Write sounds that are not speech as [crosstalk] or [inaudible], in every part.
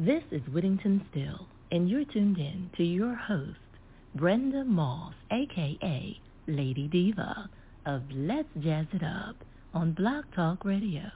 This is Whittington Steele, and you're tuned in to your host, Brenda Moss, aka Lady Diva, of Let's Jazz It Up on Block Talk Radio.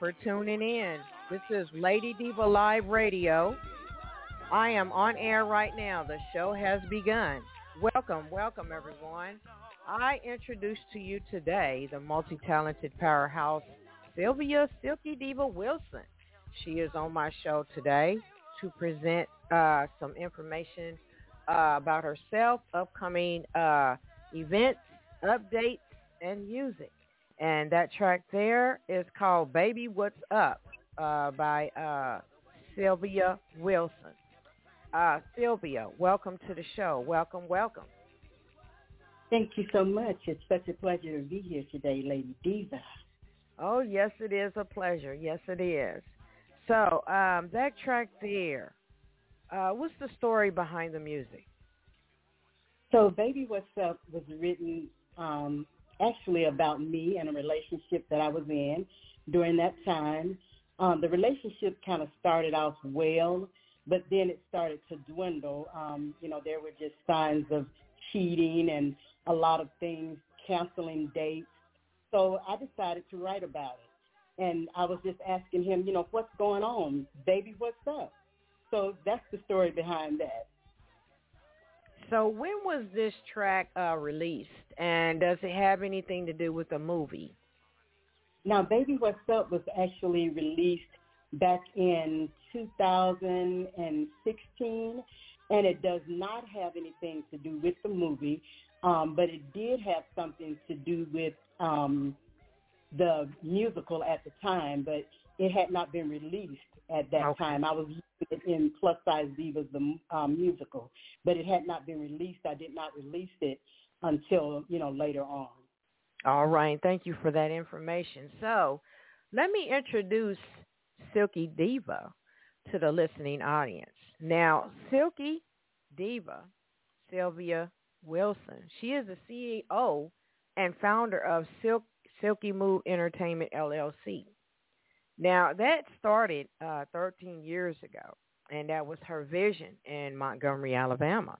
For tuning in. This is Lady Diva Live Radio. I am on air right now. The show has begun. Welcome, welcome everyone. I introduce to you today the multi-talented powerhouse Sylvia SylkyDiva Wilson. She is on my show today to present uh, some information uh, about herself, upcoming uh, events, updates, and music. And that track there is called Baby What's Up uh, by uh, Sylvia Wilson. Uh, Sylvia, welcome to the show. Welcome, welcome. Thank you so much. It's such a pleasure to be here today, Lady Diva. Oh, yes, it is a pleasure. Yes, it is. So um, that track there, uh, what's the story behind the music? So Baby What's Up was written um, actually about me and a relationship that I was in during that time. Um, the relationship kind of started off well, but then it started to dwindle. Um, you know, there were just signs of cheating and a lot of things, canceling dates. So I decided to write about it. And I was just asking him, you know, what's going on? Baby, what's up? So that's the story behind that. So when was this track uh, released, and does it have anything to do with the movie? Now, Baby What's Up was actually released back in 2016, and it does not have anything to do with the movie. um, but it did have something to do with um, the musical at the time, but it had not been released at that Okay. time. I was in Plus Size Divas, the um, musical, but it had not been released. I did not release it until, you know, later on. All right. Thank you for that information. So let me introduce SylkyDiva to the listening audience. Now, Silky Diva, Sylvia Wilson, she is the CEO and founder of Silk, SylkySmoove Entertainment LLC. Now, that started uh, 13 years ago, and that was her vision in Montgomery, Alabama.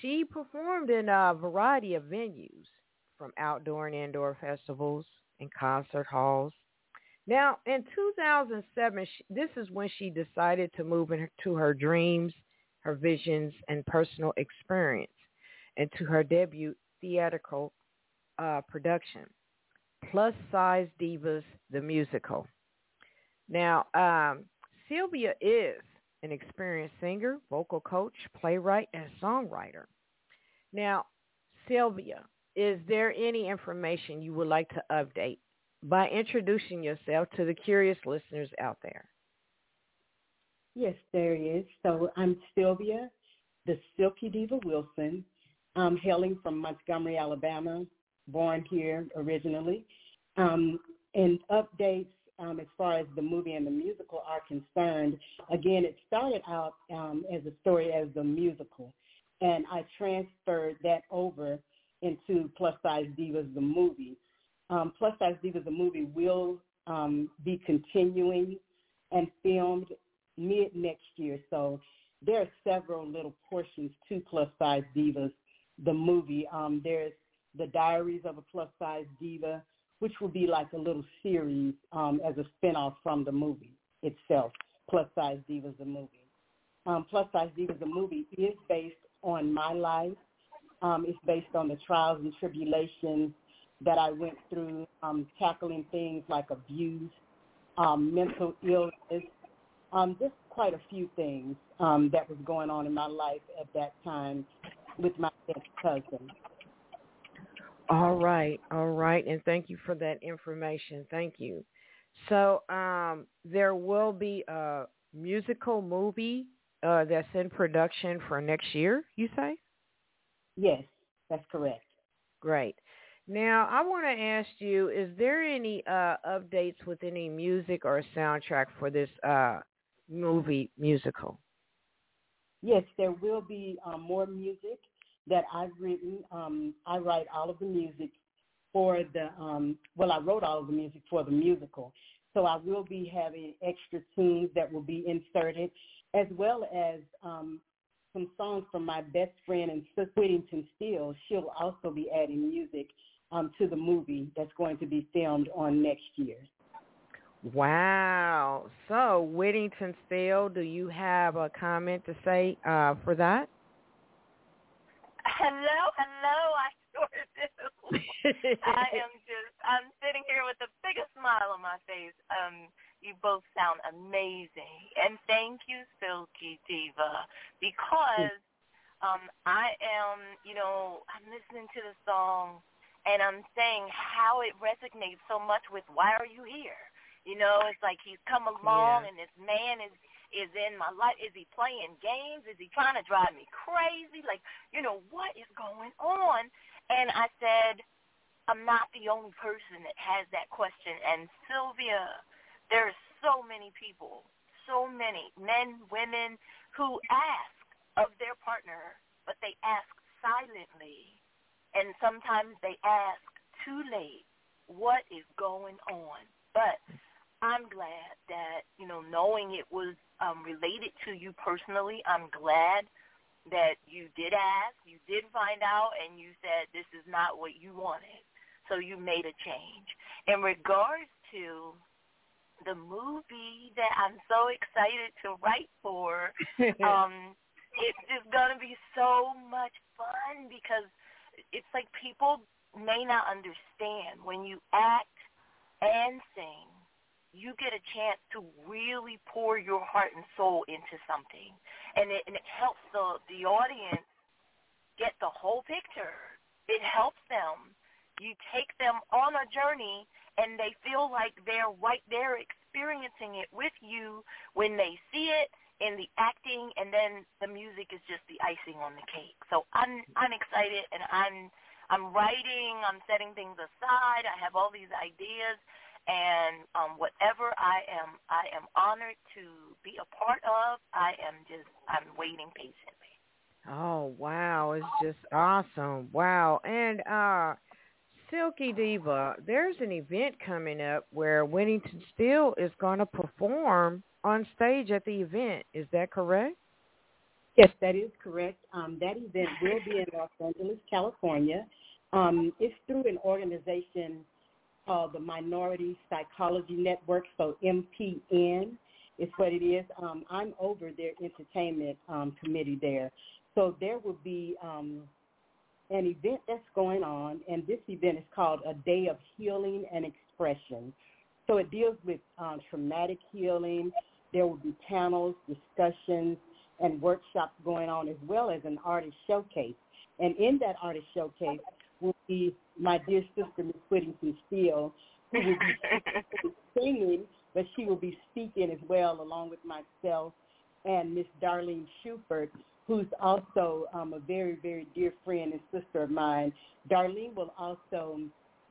She performed in a variety of venues, from outdoor and indoor festivals and concert halls. Now, in 2007, she, this is when she decided to move into her dreams, her visions, and personal experience into her debut theatrical uh, production, Plus Size Divas, the musical. Now, um, Sylvia is an experienced singer, vocal coach, playwright, and songwriter. Now, Sylvia, is there any information you would like to update by introducing yourself to the curious listeners out there? Yes, there is. So I'm Sylvia, the SylkyDiva Wilson. I'm hailing from Montgomery, Alabama, born here originally. Um, and updates um, as far as the movie and the musical are concerned, again, it started out um, as a story as the musical, and I transferred that over into Plus Size Divas, the movie. Um, Plus Size Divas, the movie will um, be continuing and filmed mid next year. So there are several little portions to Plus Size Divas, the movie. Um, there's the Diaries of a Plus Size Diva, which will be like a little series um, as a spinoff from the movie itself. Plus Size Divas, the movie. Um, Plus Size Divas, the movie is based on my life. Um, it's based on the trials and tribulations that I went through, um, tackling things like abuse, um, mental illness, um, just quite a few things um, that was going on in my life at that time with my ex-cousin. All right, all right, and thank you for that information. Thank you. So um, there will be a musical movie uh, that's in production for next year. You say? Yes, that's correct. Great. Now I want to ask you: Is there any uh, updates with any music or soundtrack for this uh, movie musical? Yes, there will be um, more music that I've written. Um, I write all of the music for the, um, well, I wrote all of the music for the musical. So I will be having extra tunes that will be inserted, as well as um, some songs from my best friend and sister Whittington Steele. She'll also be adding music um, to the movie that's going to be filmed on next year. Wow. So Whittington Steele, do you have a comment to say uh, for that? Hello, hello. I sure do. [laughs] I am just, I'm sitting here with the biggest smile on my face. Um, you both sound amazing, and thank you, SylkyDiva, because um, I am, you know, I'm listening to the song, and I'm saying how it resonates so much with "Why Are You Here." You know, it's like he's come along, Yeah. and this man is is in my life. Is he playing games? Is he trying to drive me crazy? Like, you know, what is going on? And I said, I'm not the only person that has that question. And Sylvia, there's so many people, so many men, women who ask of their partner, but they ask silently. And sometimes they ask too late, what is going on? But I'm glad that, you know, knowing it was um, related to you personally, I'm glad that you did ask, you did find out, and you said this is not what you wanted. So you made a change. In regards to the movie that I'm so excited to write for, [laughs] um, it's just going to be so much fun because it's like people may not understand when you act and sing you get a chance to really pour your heart and soul into something, and it and it helps the the audience get the whole picture. It helps them. You take them on a journey and they feel like they're right there experiencing it with you when they see it in the acting and then the music is just the icing on the cake. So I'm I'm excited and I'm I'm writing, I'm setting things aside. I have all these ideas and um whatever I am I am honored to be a part of, I am just I'm waiting patiently. Oh wow, it's just awesome. Wow. And uh SylkyDiva, there's an event coming up where Whittington Steele is going to perform on stage at the event. Is that correct? Yes, that is correct. Um, that event will be in Los Angeles, California. Um, it's through an organization called the Minority Psychology Network, so MPN is what it is. Um, I'm over their entertainment um, committee there. So there will be um, an event that's going on, and this event is called A Day of Healing and Expression. So it deals with um, traumatic healing. There will be panels, discussions, and workshops going on, as well as an artist showcase. And in that artist showcase will be my dear sister, Miss Whittington Steele, who will be [laughs] singing, but she will be speaking as well, along with myself and Miss Darlene Shuford, who's also um, a very, very dear friend and sister of mine. Darlene will also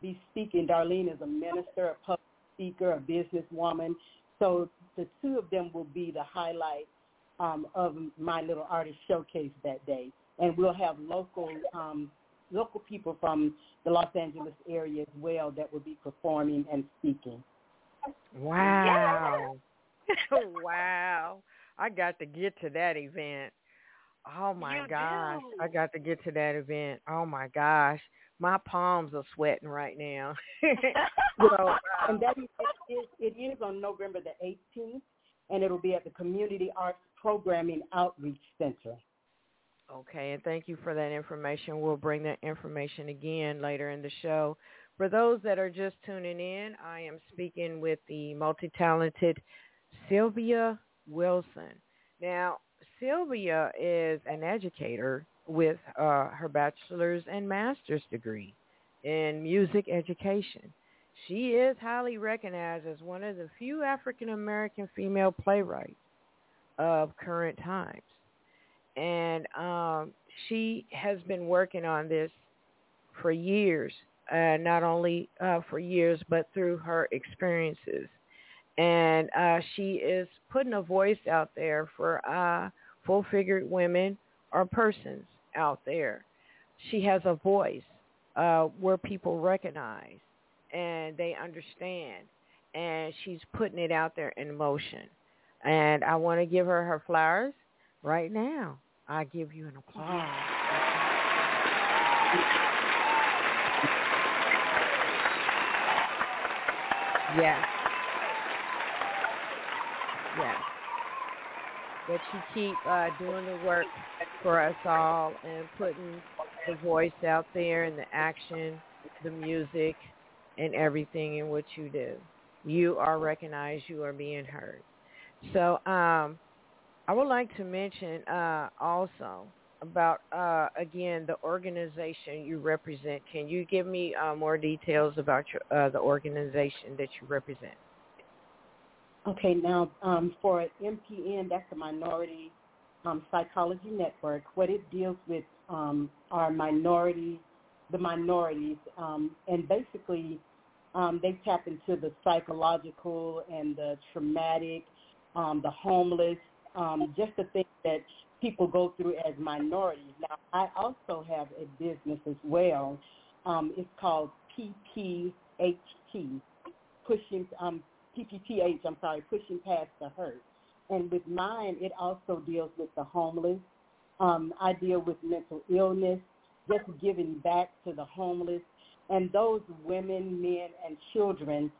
be speaking. Darlene is a minister, a public speaker, a businesswoman. So the two of them will be the highlight um, of my little artist showcase that day. And we'll have local um, local people from the Los Angeles area as well that will be performing and speaking. Wow. [laughs] wow. I got to get to that event. Oh my you gosh. do. I got to get to that event. Oh my gosh. My palms are sweating right now. [laughs] So, and that is, it, it is on November the 18th, and it'll be at the Community Arts Programming Outreach Center. Okay, and thank you for that information. We'll bring that information again later in the show. For those that are just tuning in, I am speaking with the multi-talented Sylvia Wilson. Now, Sylvia is an educator with uh, her bachelor's and master's degree in music education. She is highly recognized as one of the few African American female playwrights of current times. And um, she has been working on this for years, uh, not only uh, for years, but through her experiences. And uh, she is putting a voice out there for uh, full-figured women or persons out there. She has a voice uh, where people recognize and they understand, and she's putting it out there in motion. And I want to give her her flowers right now. I give you an applause. Yes. Yes. That you keep uh, doing the work for us all and putting the voice out there and the action, the music, and everything in what you do. You are recognized. You are being heard. So um, I would like to mention uh, also about, uh, again, the organization you represent. Can you give me uh, more details about your, uh, the organization that you represent? Okay, now um, for MPN, that's the Minority um, Psychology Network. What it deals with um, are minorities, the minorities, um, and basically um, they tap into the psychological and the traumatic, um, the homeless, um, just the things that people go through as minorities. Now, I also have a business as well. Um, it's called PPHT, pushing um, PPTH. I'm sorry, pushing past the hurt. And with mine, it also deals with the homeless. Um, I deal with mental illness, just giving back to the homeless and those women, men, and children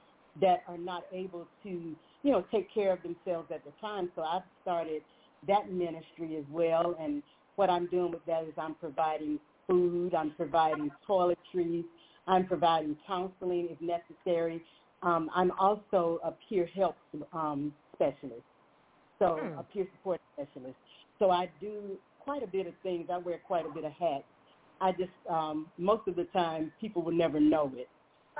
that are not able to, you know, take care of themselves at the time. So I've started that ministry as well. And what I'm doing with that is I'm providing food, I'm providing toiletries, I'm providing counseling if necessary. Um, I'm also a peer help um, specialist, so Hmm. a peer support specialist. So I do quite a bit of things. I wear quite a bit of hats. I just um, most of the time people will never know it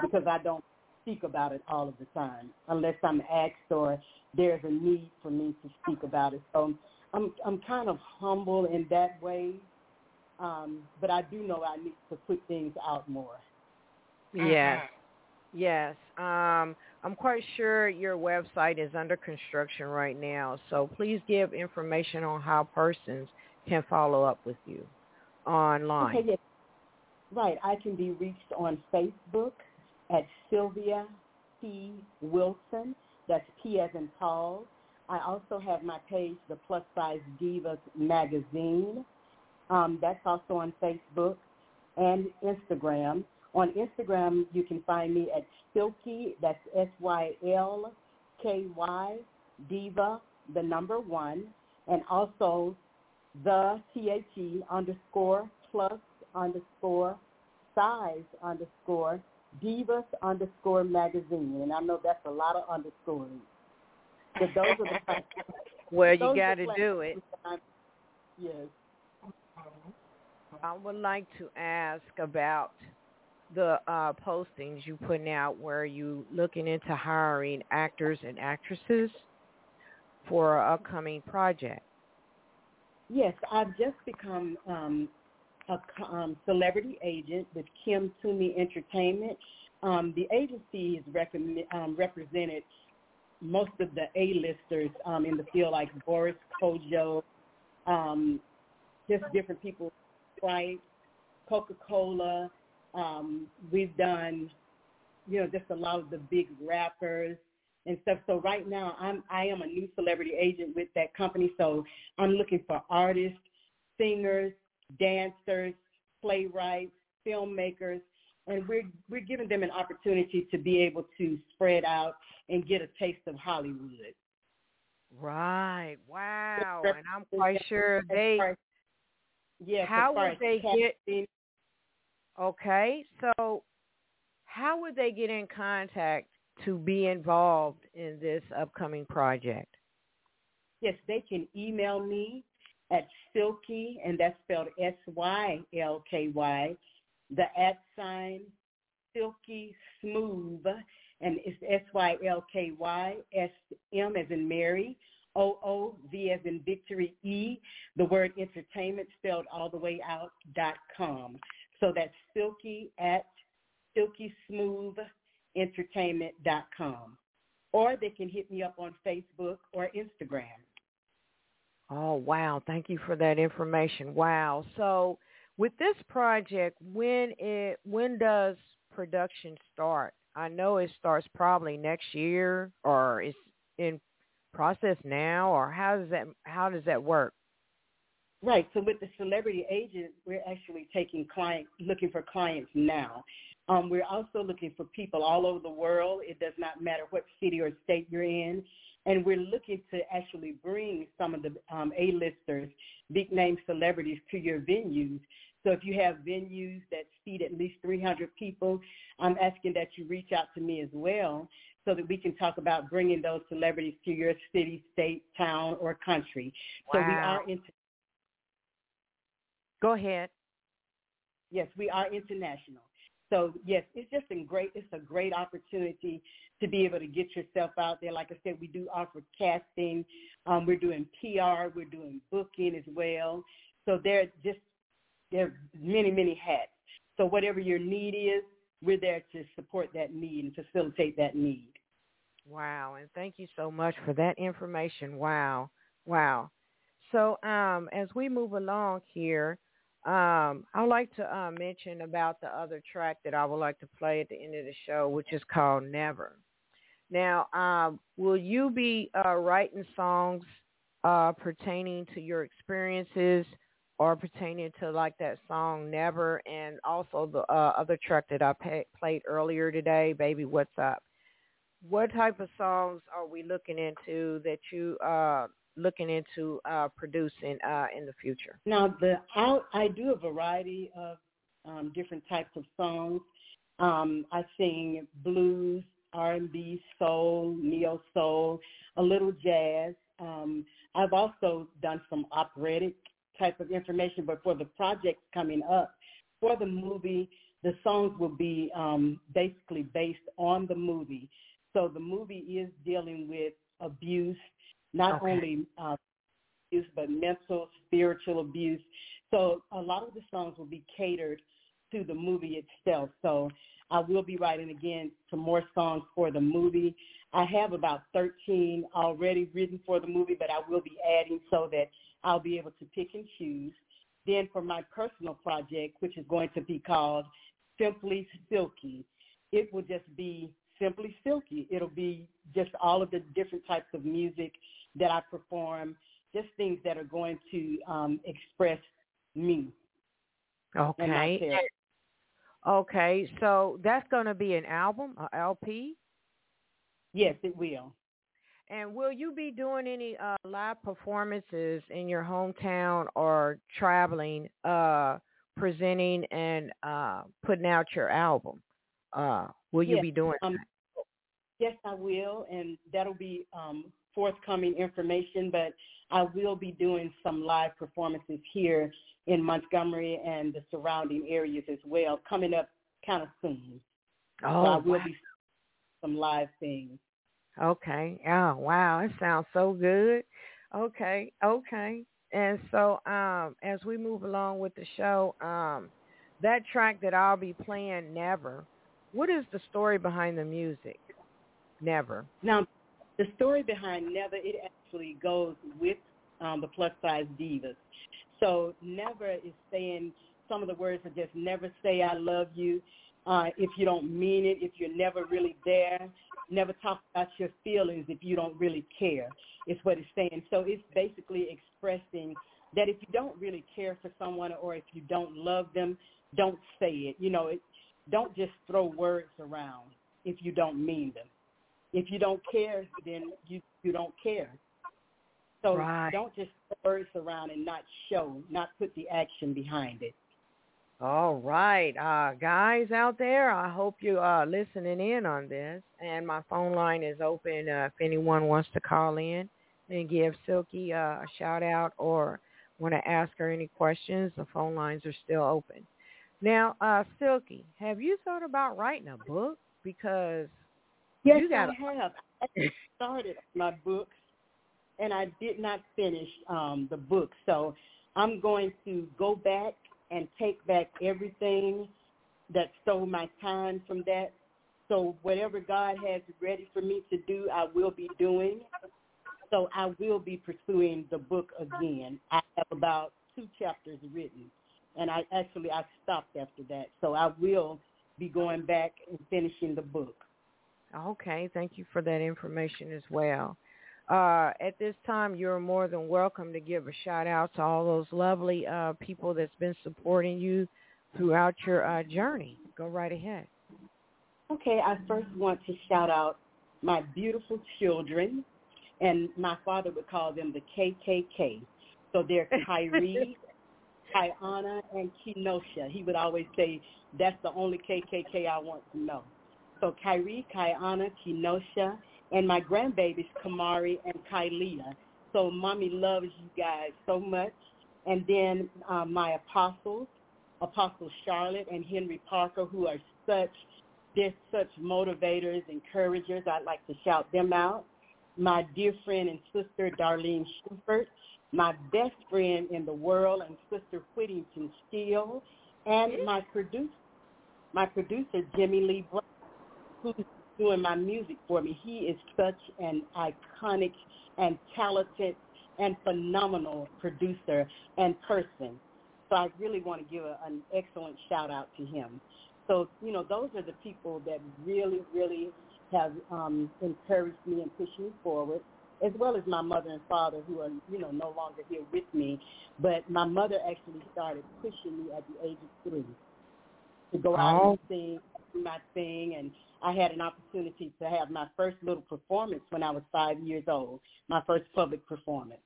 because I don't speak about it all of the time unless I'm asked or there's a need for me to speak about it. So I'm I'm kind of humble in that way, um, but I do know I need to put things out more. Yes, yes. Um, I'm quite sure your website is under construction right now, so please give information on how persons can follow up with you online. Okay, yes. Right. I can be reached on Facebook at Sylvia P. Wilson. That's P as in Paul. I also have my page, the Plus Size Divas Magazine. Um, that's also on Facebook and Instagram. On Instagram, you can find me at Sylky, that's S-Y-L-K-Y, Diva, the number one, and also the T-H-E underscore plus underscore size underscore divas underscore magazine. And I know that's a lot of underscores. But those are the [laughs] Well, you got to do it. Yes. I would like to ask about the uh, postings you putting out where you looking into hiring actors and actresses for an upcoming project. Yes, I've just become um, a um, celebrity agent with Kim Toomey Entertainment. Um, the agency recommend, um, represented most of the A-listers um, in the field, like Boris Kodjoe, um, just different people, Sprite, Coca-Cola. Um, we've done, you know, just a lot of the big rappers and stuff. So right now, I'm I am a new celebrity agent with that company. So I'm looking for artists, singers, dancers, playwrights, filmmakers, and we're we're giving them an opportunity to be able to spread out and get a taste of Hollywood. Right. Wow. And I'm quite sure they. Yeah. How would they get? Okay. So, how would they get in contact to be involved in this upcoming project? Yes, they can email me at Sylky, and that's spelled S-Y-L-K-Y, the at sign Silky Smooth, and it's S-Y-L-K-Y, S-M as in Mary, O-O-V as in Victory, E, the word entertainment spelled all the way out, dot com. So that's silky at Sylky Smooth entertainment.com. Or they can hit me up on Facebook or Instagram. Oh, wow. Thank you for that information. Wow. So with this project, when it when does production start? I know it starts probably next year or it's in process now or how does that how does that work? Right. So with the celebrity agent, we're actually taking client looking for clients now. Um, we're also looking for people all over the world. It does not matter what city or state you're in. And we're looking to actually bring some of the um, A-listers, big name celebrities to your venues. So if you have venues that seat at least 300 people, I'm asking that you reach out to me as well so that we can talk about bringing those celebrities to your city, state, town, or country. Wow. So we are into. Go ahead. Yes, we are international. So yes, it's just a great it's a great opportunity to be able to get yourself out there. Like I said, we do offer casting. Um, we're doing PR. We're doing booking as well. So there just there are many many hats. So whatever your need is, we're there to support that need and facilitate that need. Wow, and thank you so much for that information. Wow, wow. So um, as we move along here, um, I would like to uh, mention about the other track that I would like to play at the end of the show, which is called Never. Now, um, will you be uh, writing songs uh, pertaining to your experiences or pertaining to like that song Never and also the uh, other track that I pay- played earlier today, Baby What's Up? What type of songs are we looking into that you uh, looking into uh, producing uh, in the future? Now, the I, I do a variety of um, different types of songs. Um, I sing blues, R&B, soul, neo soul, a little jazz. Um, I've also done some operatic type of information, but for the projects coming up, for the movie, the songs will be um, basically based on the movie. So the movie is dealing with abuse, not okay. only uh, abuse, but mental, spiritual abuse. So a lot of the songs will be catered to the movie itself. So I will be writing again some more songs for the movie. I have about 13 already written for the movie, but I will be adding so that I'll be able to pick and choose. Then for my personal project, which is going to be called Simply Silky, it will just be Simply Silky. It'll be just all of the different types of music that I perform, just things that are going to um, express me. Okay. Okay, so that's going to be an album, a LP? Yes, it will. And will you be doing any uh, live performances in your hometown or traveling, uh, presenting and uh, putting out your album? Uh, will you yes, be doing um, Yes, I will, and that'll be um, forthcoming information. But I will be doing some live performances here in Montgomery and the surrounding areas as well, coming up kind of soon. Oh, so I will wow. be some live things. Okay. Oh, wow. It sounds so good. Okay. Okay. And so um, as we move along with the show, um, that track that I'll be playing, Never, what is the story behind the music? Never. Now, the story behind Never, it actually goes with um, the plus size divas. So Never is saying some of the words are just never say I love you uh, if you don't mean it, if you're never really there. Never talk about your feelings if you don't really care, is what it's saying. So it's basically expressing that if you don't really care for someone or if you don't love them, don't say it. You know, it, don't just throw words around if you don't mean them. If you don't care, then you you don't care. So right. don't just words around and not show, not put the action behind it. All right, uh, guys out there, I hope you are listening in on this. And my phone line is open uh, if anyone wants to call in and give Sylky uh, a shout out or want to ask her any questions. The phone lines are still open. Now, uh, Sylky, have you thought about writing a book? Because yes, you got I have. I started my books, and I did not finish um, the book. So I'm going to go back and take back everything that stole my time from that. So whatever God has ready for me to do, I will be doing. So I will be pursuing the book again. I have about two chapters written, and I actually I stopped after that. So I will be going back and finishing the book. Okay, thank you for that information as well. Uh, at this time, you're more than welcome to give a shout out to all those lovely uh, people that's been supporting you throughout your uh, journey. Go right ahead. Okay, I first want to shout out my beautiful children, and my father would call them the KKK. So they're [laughs] Kyrie, Kiana, and Kenosha. He would always say, that's the only KKK I want to know. So Kyrie, Kiana, Kenosha, and my grandbabies, Kamari and Kylia. So mommy loves you guys so much. And then um, my apostles, Apostle Charlotte and Henry Parker, who are such, they're such motivators, encouragers. I'd like to shout them out. My dear friend and sister, Darlene Shuford, my best friend in the world and sister Whittington Steele, and my producer, my producer, Jimmy Lee Brown, who's doing my music for me. He is such an iconic and talented and phenomenal producer and person. So I really want to give a, an excellent shout out to him. So, you know, those are the people that really, really have um, encouraged me and pushed me forward, as well as my mother and father who are, you know, no longer here with me. But my mother actually started pushing me at the age of three to go out Oh. and sing, do my thing, and I had an opportunity to have my first little performance when I was five years old, my first public performance.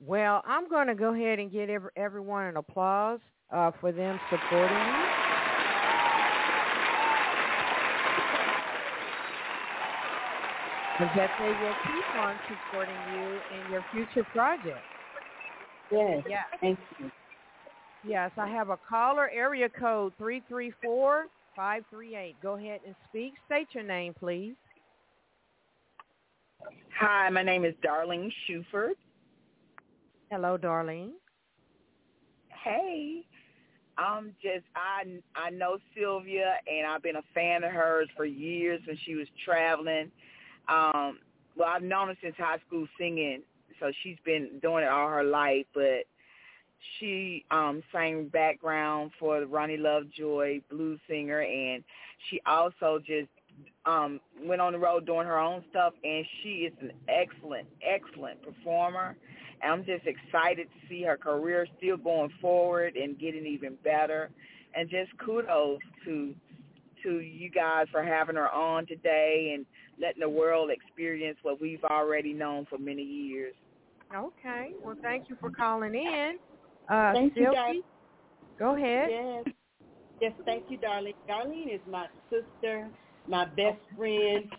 Well, I'm going to go ahead and give every, everyone an applause uh, for them supporting you. Because that they will keep on supporting you in your future projects. Yes. Yeah. Thank you. Yes, I have a caller, area code 334-538. Go ahead and speak. State your name, please. Hi, my name is Darlene Shuford. Hello, Darlene. Hey. I'm just I I know Sylvia and I've been a fan of hers for years when she was traveling. Um well I've known her since high school singing, so she's been doing it all her life, but she um sang background for Ronnie Lovejoy blues singer and she also just um went on the road doing her own stuff and she is an excellent excellent performer and I'm just excited to see her career still going forward and getting even better and just kudos to to you guys for having her on today and letting the world experience what we've already known for many years. Okay. Well, thank you for calling in. Uh, Thank you, Sylky, go ahead. Yes. Yes, thank you, Darlene. Darlene is my sister, my best friend,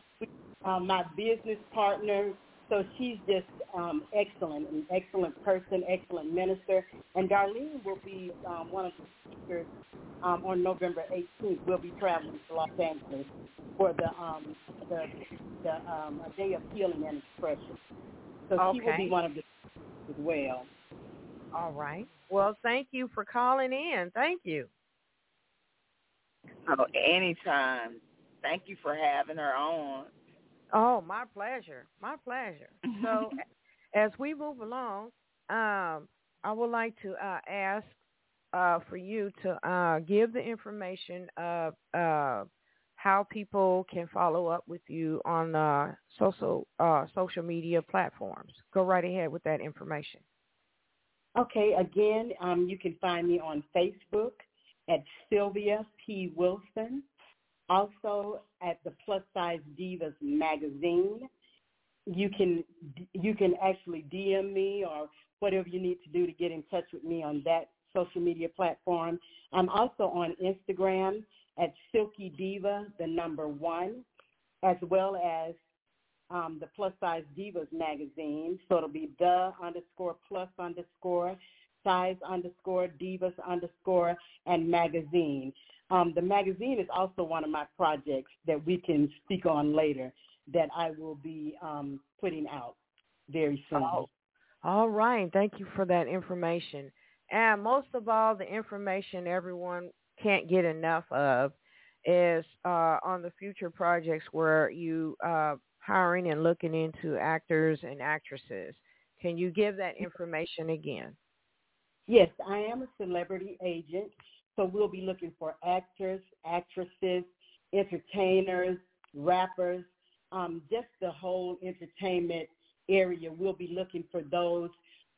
um, my business partner. So she's just um, excellent, an excellent person, excellent minister. And Darlene will be um, one of the speakers um, on November 18th. We'll be traveling to Los Angeles for the um, the, the um, a day of healing and expression. So she will be one of the as well. All right. Well, thank you for calling in. Thank you. Oh, anytime. Thank you for having her on. Oh, my pleasure. My pleasure. So, [laughs] as we move along, um, I would like to uh, ask uh, for you to uh, give the information of uh, how people can follow up with you on uh, social uh, social media platforms. Go right ahead with that information. Okay, again, um, you can find me on Facebook at Sylvia P. Wilson, also at the Plus Size Divas magazine. You can you can actually DM me or whatever you need to do to get in touch with me on that social media platform. I'm also on Instagram at SylkyDiva, the number one, as well as um, the Plus Size Divas magazine. So it'll be the underscore plus underscore size underscore divas underscore and magazine. Um, the magazine is also one of my projects that we can speak on later that I will be um, putting out very soon. Oh. All right. Thank you for that information. And most of all, the information everyone can't get enough of is uh, on the future projects where you uh, hiring and looking into actors and actresses. Can you give that information again? Yes, I am a celebrity agent, so we'll be looking for actors, actresses, entertainers, rappers, um, just the whole entertainment area. We'll be looking for those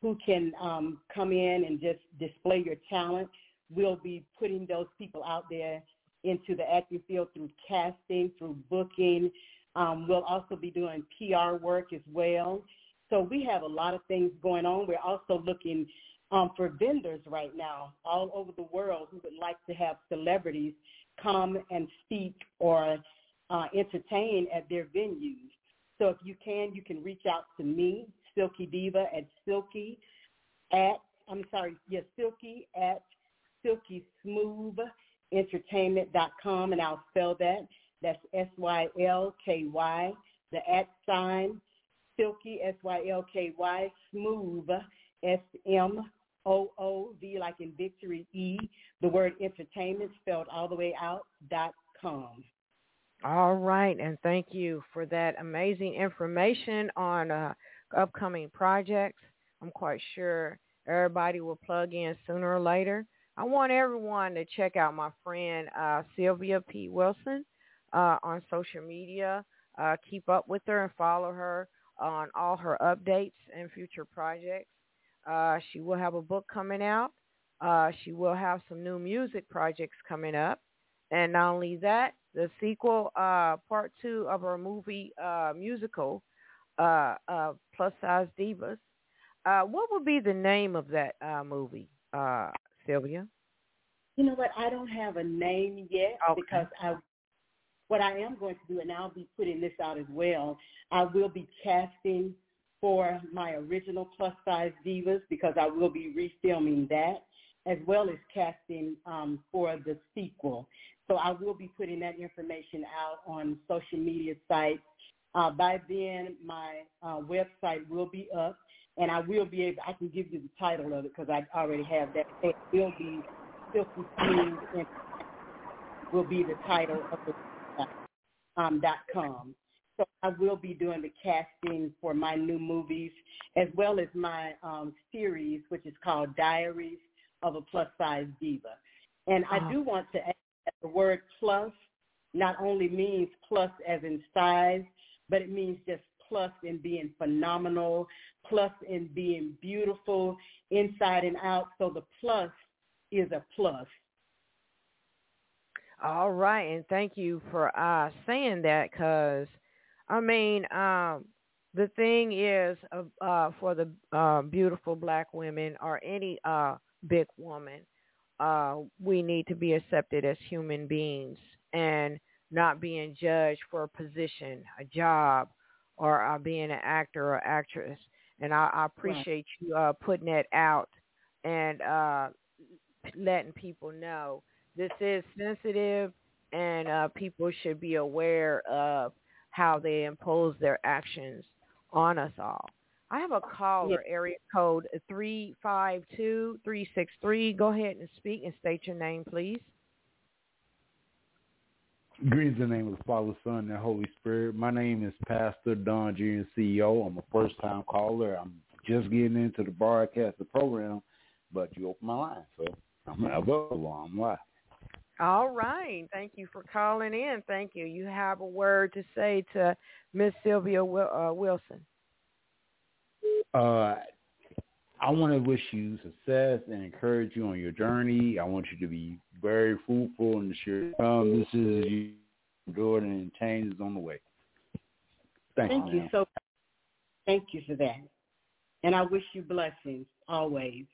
who can um, come in and just display your talent. We'll be putting those people out there into the acting field through casting, through booking. Um, we'll also be doing PR work as well. So we have a lot of things going on. We're also looking um, for vendors right now all over the world who would like to have celebrities come and speak or uh, entertain at their venues. So if you can, you can reach out to me, SylkyDiva, at Sylky at, I'm sorry, yes, Sylky at Silky Smooth Entertainment.com, and I'll spell that. That's S-Y-L-K-Y, the at sign, Sylky, S-Y-L-K-Y, Smoove, S-M-O-O-V, like in victory, E, the word entertainment spelled all the way out, dot com. All right, and thank you for that amazing information on uh, upcoming projects. I'm quite sure everybody will plug in sooner or later. I want everyone to check out my friend uh, Sylvia P. Wilson uh, on social media. Uh, keep up with her and follow her on all her updates and future projects. Uh, she will have a book coming out. Uh, she will have some new music projects coming up. And not only that, the sequel, uh, part two of her movie uh, musical, uh, uh, Plus Size Divas. Uh, what would be the name of that uh, movie, uh, Sylvia? You know what? I don't have a name yet Okay. because I, what I am going to do, and I'll be putting this out as well. I will be casting for my original plus size divas because I will be refilming that as well as casting um, for the sequel. So I will be putting that information out on social media sites. Uh, by then, my uh, website will be up, and I will be able. I can give you the title of it because I already have that. It will be Silky Smooth and will be the title of the um, dot com. So I will be doing the casting for my new movies as well as my um, series, which is called Diaries of a Plus Size Diva. And I do want to add that the word plus not only means plus as in size, but it means just plus in being phenomenal, plus in being beautiful inside and out. So the plus is a plus. All right, and thank you for uh, saying that because, I mean, um, the thing is uh, uh, for the uh, beautiful black women or any uh, big woman, uh, we need to be accepted as human beings and not being judged for a position, a job, or uh, being an actor or actress. And I, I appreciate right. you uh, putting that out and uh, letting people know this is sensitive and uh, people should be aware of how they impose their actions on us all. I have a caller, area code 352-363. Go ahead and speak and state your name, please. Greetings in the name of the Father, Son, and the Holy Spirit. My name is Pastor Don Jr. CEO. I'm a first-time caller. I'm just getting into the broadcast the program, but you opened my line, so I'm available. I'm live. All right. Thank you for calling in. Thank you. You have a word to say to Miss Sylvia uh, Wilson. Uh, I want to wish you success and encourage you on your journey. I want you to be very fruitful and sure um, this is you doing and change is on the way. Thank, Thank you, you so Thank you for that. And I wish you blessings always.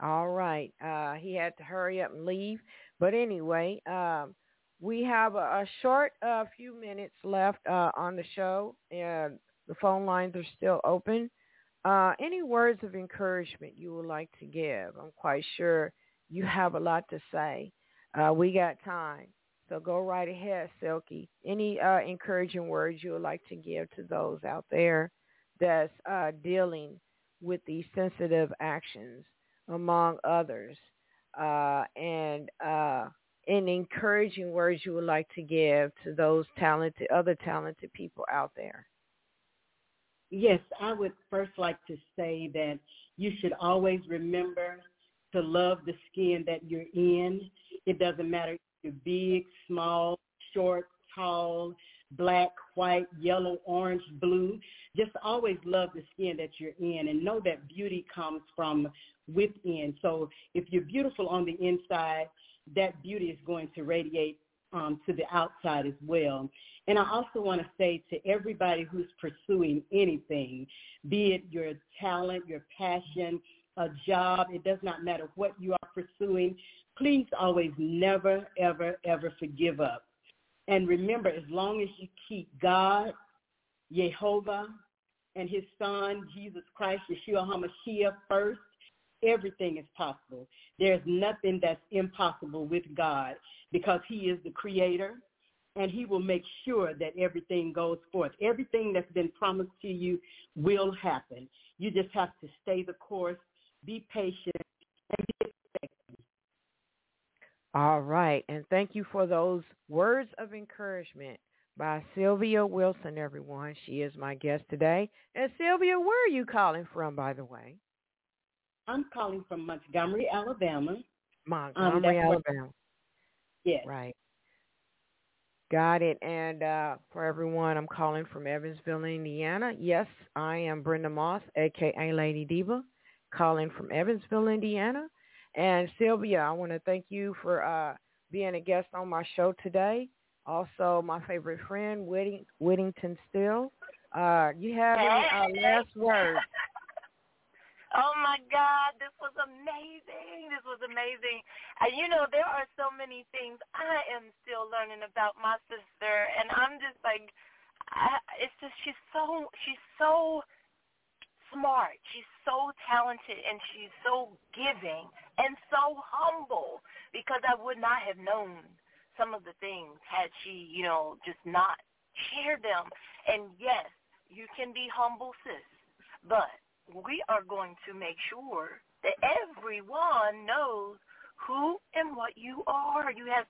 All right. Uh, he had to hurry up and leave. But anyway, um, we have a, a short uh, few minutes left uh, on the show, and the phone lines are still open. Uh, any words of encouragement you would like to give? I'm quite sure you have a lot to say. Uh, we got time. So go right ahead, Sylky. Any uh, encouraging words you would like to give to those out there that's uh, dealing with these sensitive actions, among others, uh, and uh, any encouraging words you would like to give to those talented, other talented people out there? Yes, I would first like to say that you should always remember to love the skin that you're in. It doesn't matter if you're big, small, short, tall, black, white, yellow, orange, blue. Just always love the skin that you're in and know that beauty comes from within. So if you're beautiful on the inside, that beauty is going to radiate um, to the outside as well. And I also want to say to everybody who's pursuing anything, be it your talent, your passion, a job, it does not matter what you are pursuing, please always never, ever, ever forgive up. And remember, as long as you keep God, Jehovah, and his son, Jesus Christ, Yeshua HaMashiach first, everything is possible. There's nothing that's impossible with God because he is the creator and he will make sure that everything goes forth. Everything that's been promised to you will happen. You just have to stay the course, be patient, and be. All right. And thank you for those words of encouragement by Sylvia Wilson, everyone. She is my guest today. And Sylvia, where are you calling from, by the way? I'm calling from Montgomery, Alabama. Montgomery, um, Alabama. Yes. Right. Got it. And uh, for everyone, I'm calling from Evansville, Indiana. Yes, I am Brenda Moss, aka Lady Diva, calling from Evansville, Indiana. And Sylvia, I want to thank you for uh, being a guest on my show today. Also, my favorite friend, Whitting- Whittington Steele. Uh, you have any uh, last words? Oh my God, this was amazing. This was amazing. And you know, there are so many things I am still learning about my sister and I'm just like I, it's just she's so she's so smart. She's so talented and she's so giving and so humble because I would not have known some of the things had she, you know, just not shared them. And yes, you can be humble, sis, but we are going to make sure that everyone knows who and what you are. You have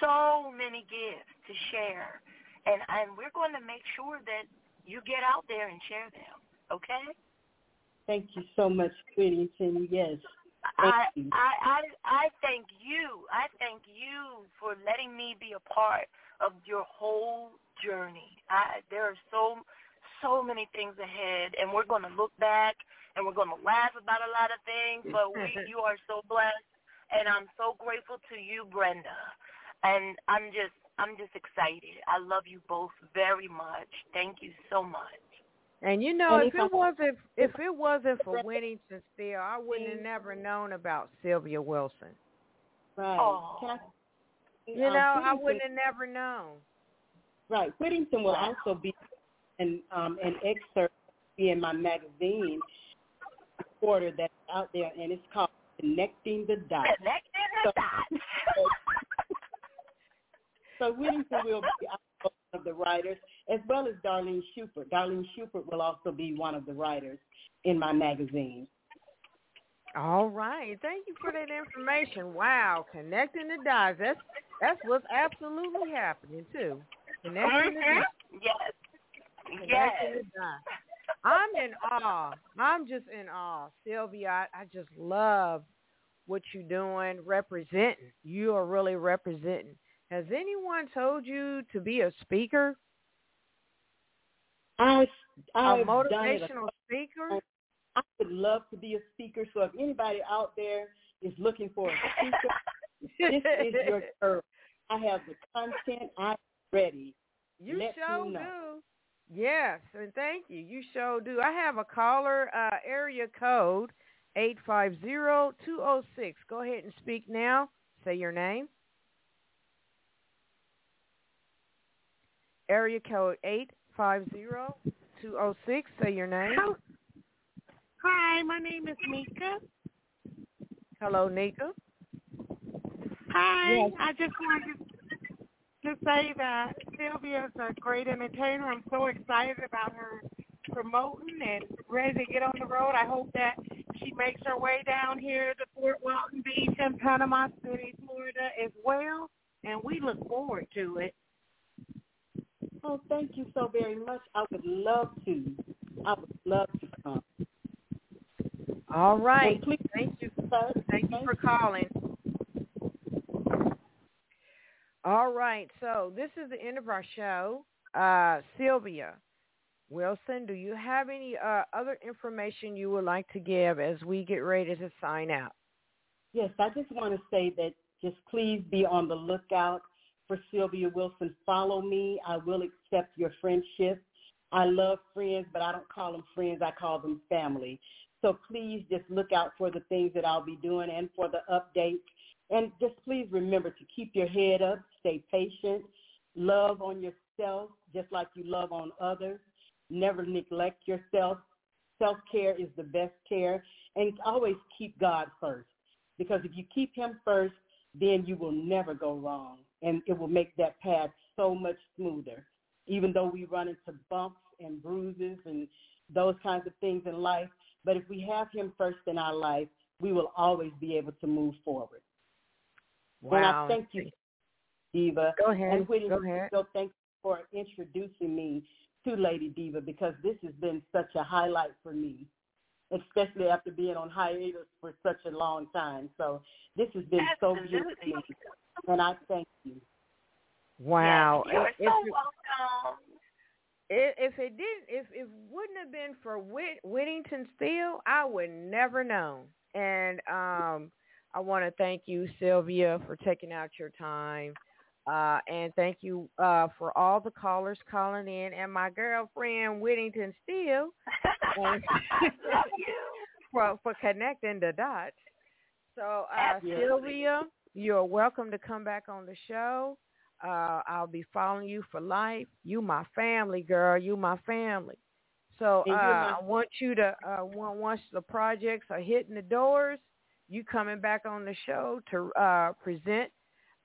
so many gifts to share. And, and we're going to make sure that you get out there and share them. Okay? Thank you so much, Whittington. Yes. I, I I I thank you. I thank you for letting me be a part of your whole journey. I there are so so many things ahead, and we're going to look back and we're going to laugh about a lot of things. But we, [laughs] you are so blessed, and I'm so grateful to you, Brenda. And I'm just I'm just excited. I love you both very much. Thank you so much. And you know, if it wasn't if it wasn't for Whittington Steele, I wouldn't have never known about Sylvia Wilson. Right. Oh. You um, know, I wouldn't have never known. Right. Whittington will also be an um, an excerpt in my magazine quarter that's out there, and it's called Connecting the Dots. Connecting the Dots. so Whittington will be one of the writers, as well as Darlene Shuford. Darlene Shuford will also be one of the writers in my magazine. All right. Thank you for that information. Wow. Connecting the dots. That's that's what's absolutely happening too. Connecting the dots. Yes. Connecting yes. I'm in awe. I'm just in awe. Sylvia, I, I just love what you're doing, representing. You are really representing. Has anyone told you to be a speaker? I'm a motivational speaker? I would love to be a speaker. So if anybody out there is looking for a speaker, [laughs] this is your girl. I have the content. I'm ready. You Let sure me know. do. Yes, and thank you. You sure do. I have a caller, uh, area code eight five zero two zero six. Go ahead and speak now. Say your name. Area code eight five zero two zero six. Say your name. Hi, my name is Nika. Hello, Nika. Hi, Yes. I just wanted to say that Sylvia is a great entertainer. I'm so excited about her promoting and ready to get on the road. I hope that she makes her way down here to Fort Walton Beach and Panama City, Florida as well. And we look forward to it. Oh, thank you so very much. I would love to. I would love to come. All right. And please, Thank you. sir, Thank you for calling. All right. So this is the end of our show. Uh, Sylvia Wilson, do you have any uh, other information you would like to give as we get ready to sign out? Yes, I just want to say that just please be on the lookout for Sylvia Wilson. Follow me. I will accept your friendship. I love friends, but I don't call them friends. I call them family. So please just look out for the things that I'll be doing and for the updates. And just please remember to keep your head up, stay patient, love on yourself just like you love on others. Never neglect yourself. Self-care is the best care. And always keep God first. Because if you keep him first, then you will never go wrong. And it will make that path so much smoother. Even though we run into bumps and bruises and those kinds of things in life, but if we have him first in our life, we will always be able to move forward. Wow. And I thank you, Diva. Go ahead. And Whitney, Go ahead. so thank you for introducing me to Lady Diva because this has been such a highlight for me, especially after being on hiatus for such a long time. So this has been so beautiful, and I thank you. Wow. Yes, you're If- so if welcome. If, if it didn't, if it wouldn't have been for Whit, Whittington Steele, I would never know. And um, I want to thank you, Sylvia, for taking out your time, uh, and thank you uh, for all the callers calling in, and my girlfriend Whittington Steele for [laughs] for connecting the dots. So, uh, Sylvia, you're welcome to come back on the show. Uh, I'll be following you for life. You my family, girl. You my family. So uh, I want you to uh, once the projects are hitting the doors, you coming back on the show to uh, present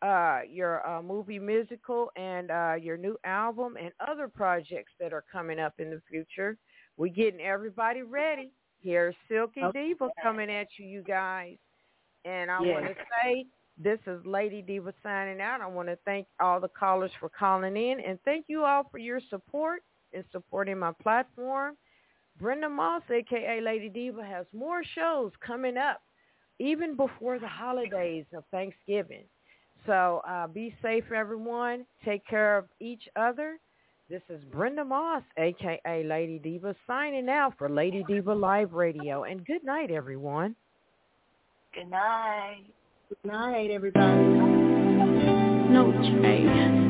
uh, your uh, movie musical and uh, your new album and other projects that are coming up in the future. We're getting everybody ready. Here's Sylky okay. Diva coming at you, you guys. And I yes. want to say this is Lady Diva signing out. I want to thank all the callers for calling in and thank you all for your support in supporting my platform. Brenda Moss, aka Lady Diva, has more shows coming up even before the holidays of Thanksgiving. So uh, be safe, everyone. Take care of each other. This is Brenda Moss, aka Lady Diva, signing out for Lady Diva Live Radio. And good night, everyone. Good night. Good night, everybody. No train.